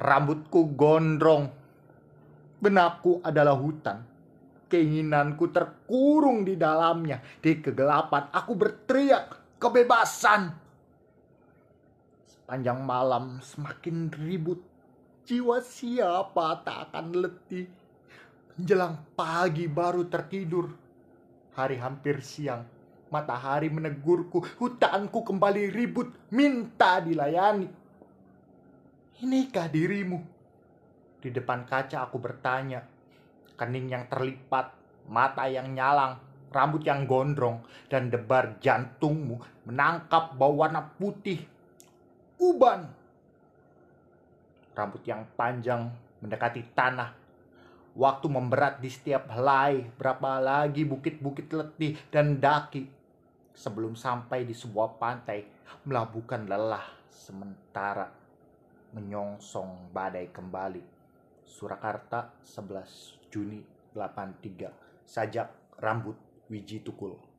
Rambutku gondrong. Benakku adalah hutan. Keinginanku terkurung di dalamnya. Di kegelapan aku berteriak kebebasan. Sepanjang malam semakin ribut. Jiwa siapa tak akan letih. Menjelang pagi baru tertidur. Hari hampir siang. Matahari menegurku. Hutanku kembali ribut. Minta dilayani. Inikah dirimu? Di depan kaca aku bertanya, kening yang terlipat, mata yang nyalang, rambut yang gondrong, dan debar jantungmu menangkap bau warna putih. Uban. Rambut yang panjang mendekati tanah. Waktu memberat di setiap helai, berapa lagi bukit-bukit letih dan daki. Sebelum sampai di sebuah pantai, melabuhkan lelah sementara menyongsong badai kembali. Surakarta 11 Juni 83 Sajak Rambut Wiji Tukul